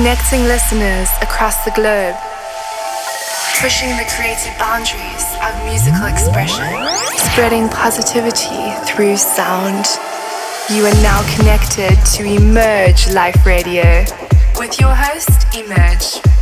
connecting listeners across the globe, pushing the creative boundaries of musical expression, spreading positivity through sound. You are now connected to Emerge Life Radio with your host, Emerge.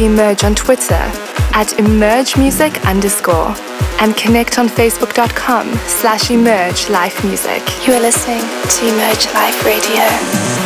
Follow Emerge on Twitter at Emerge Music underscore and connect on facebook.com slash emerge life music. You are listening to Emerge Life Radio.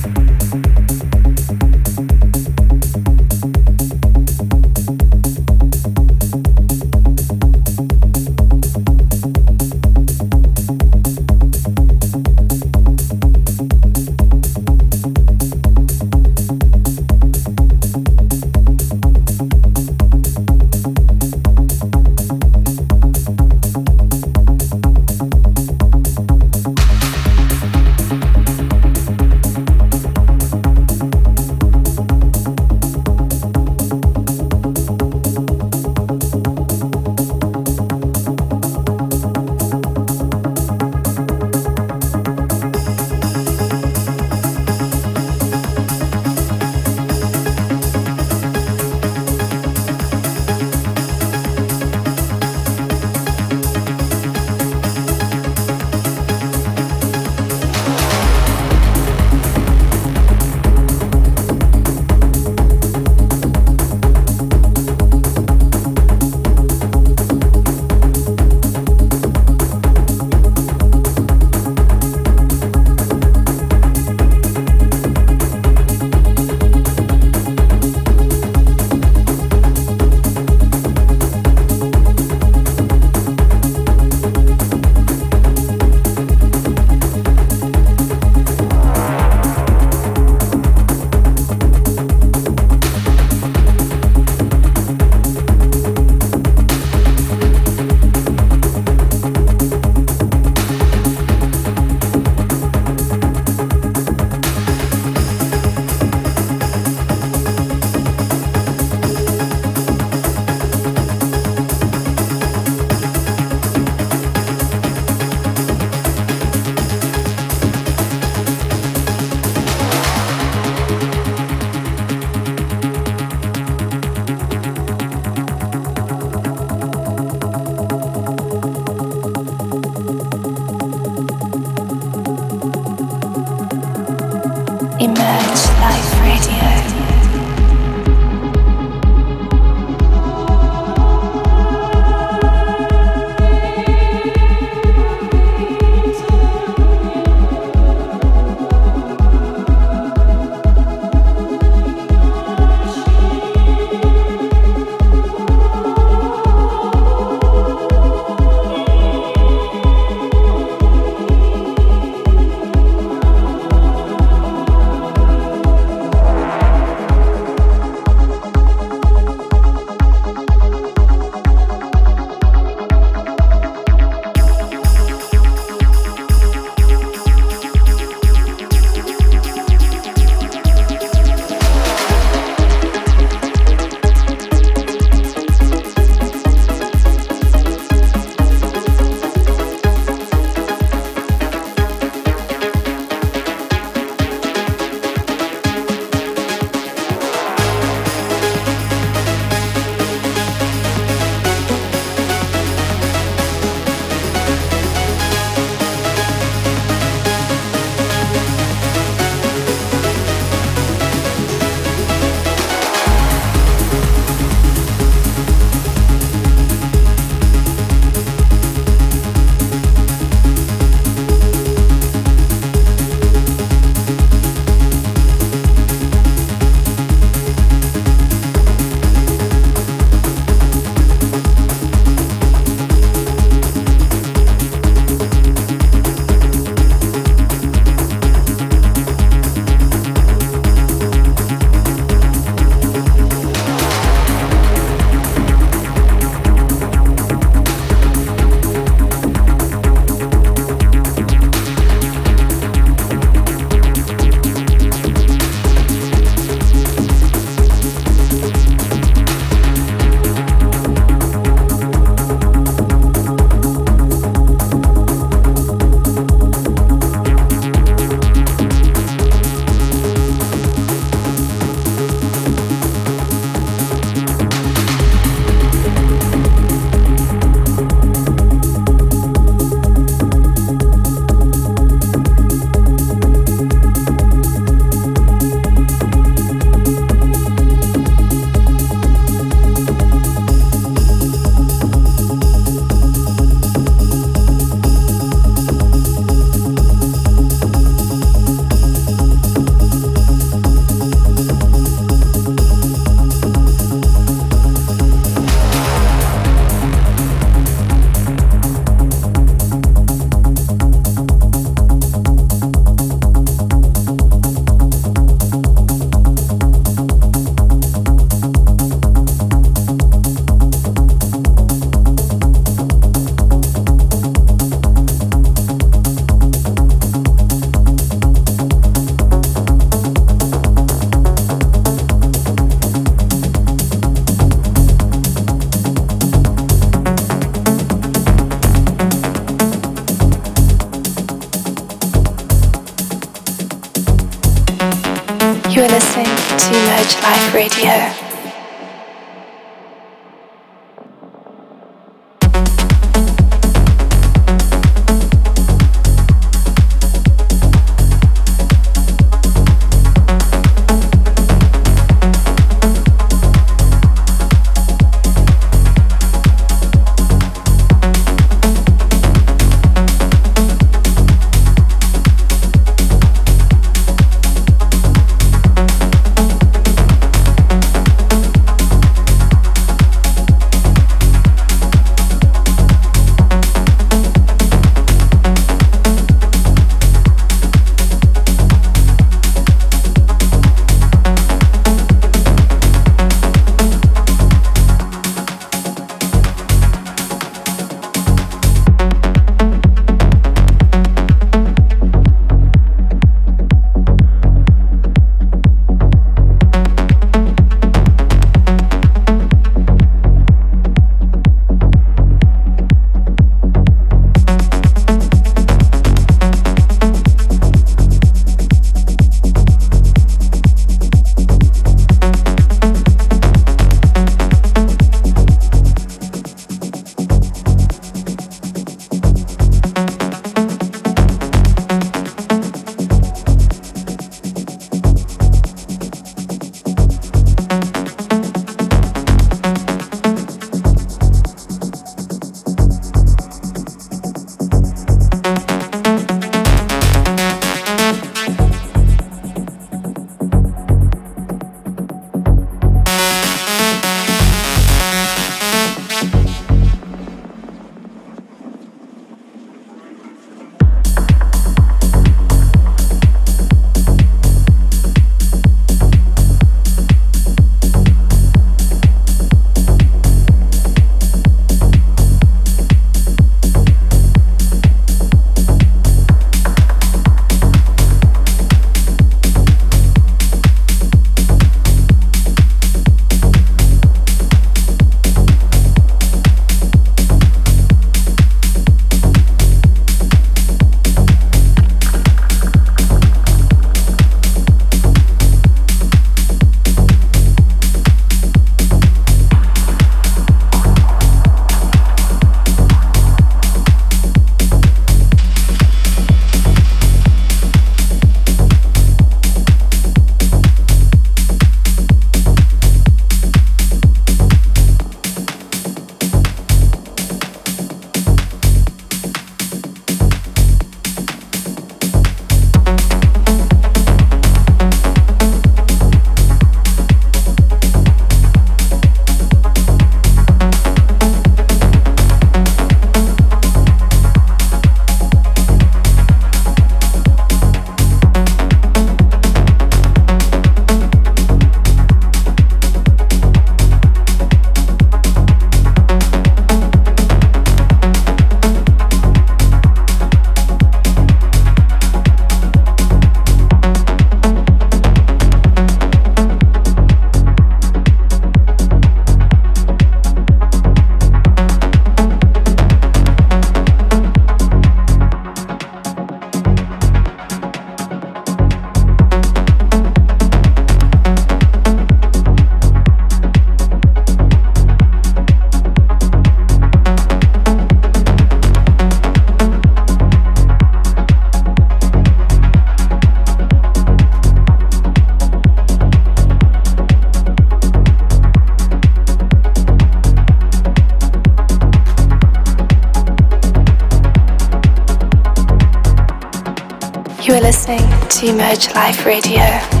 Merge Life Radio.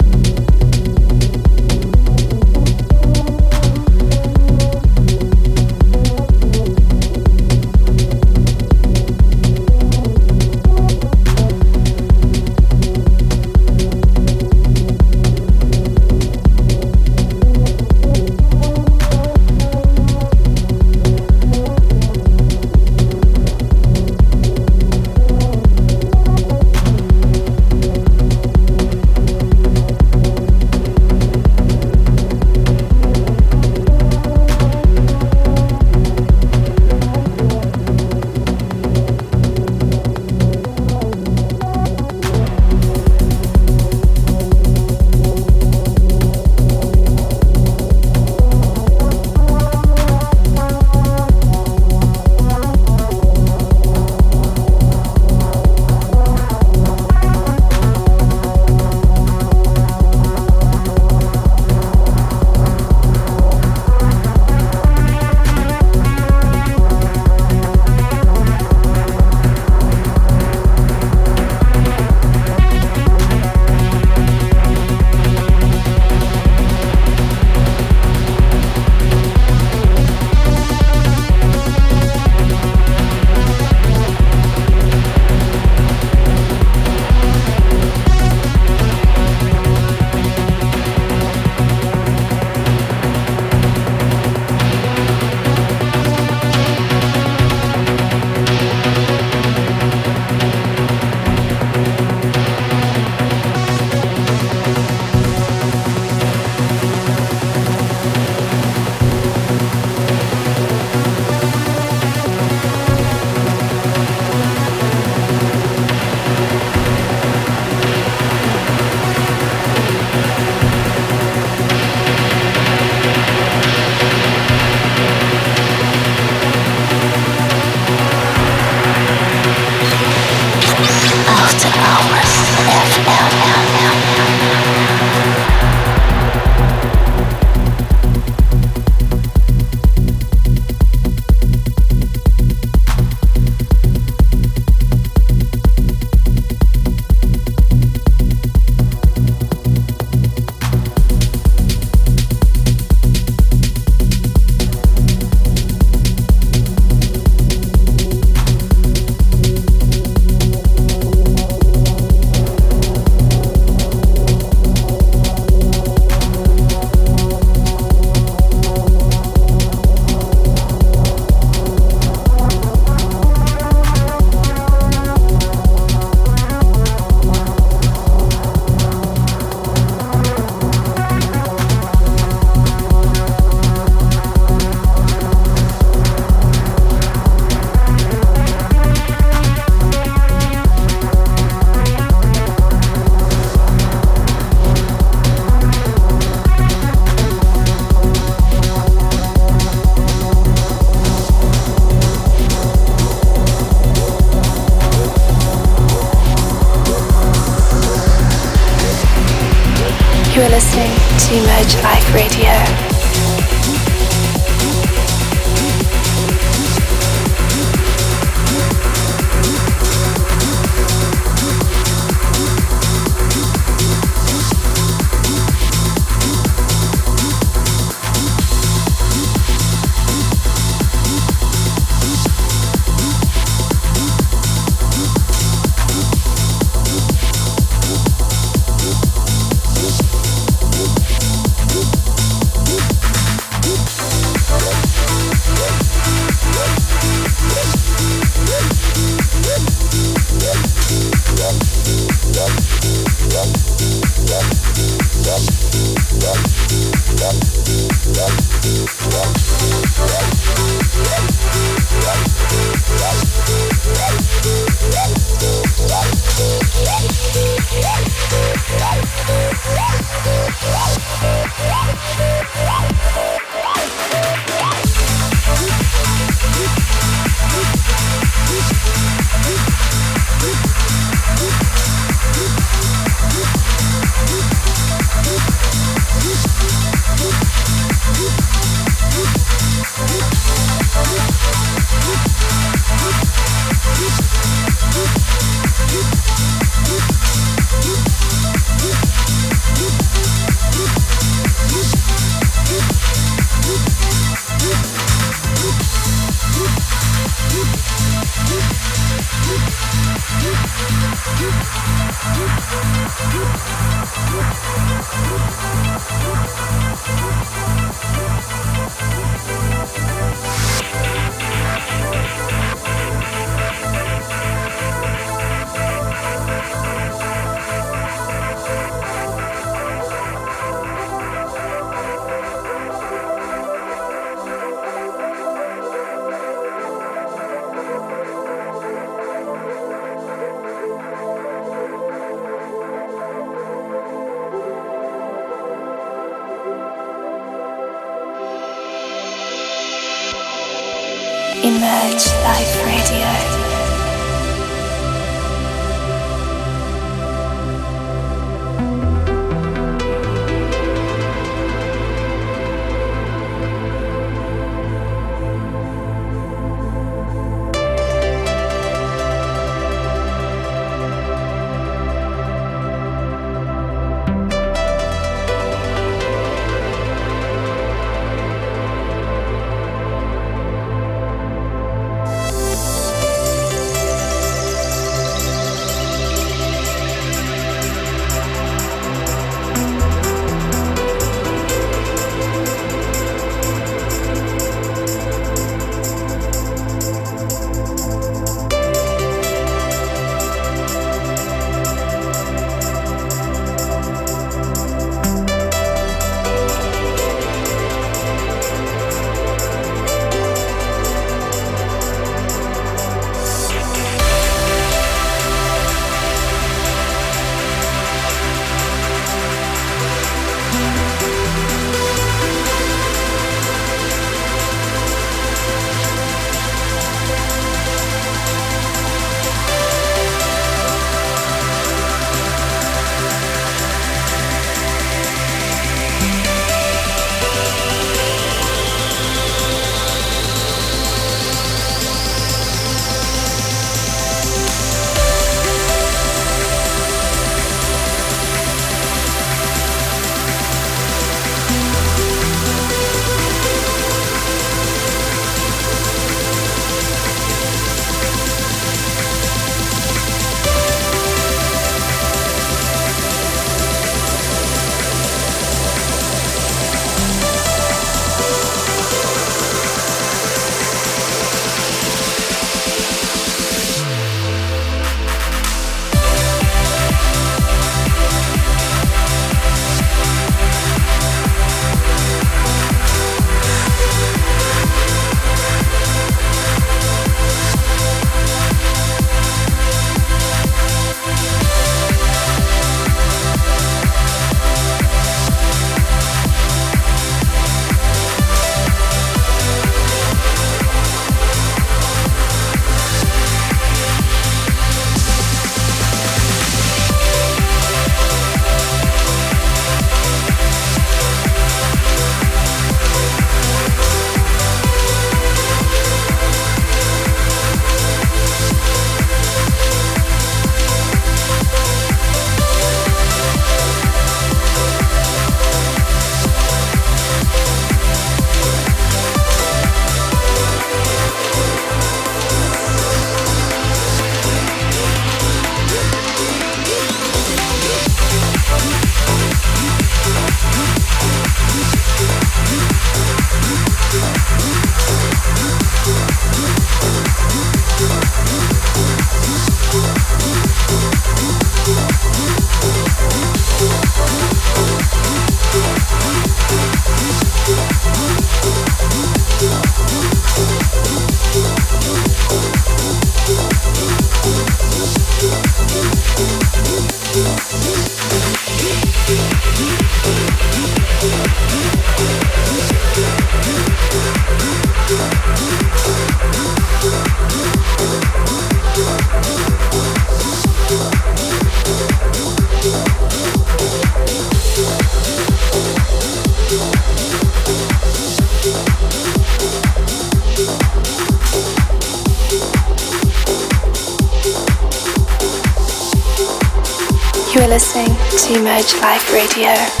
Radio.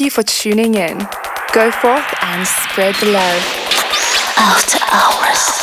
Thank you for tuning in. Go forth and spread the love. After hours.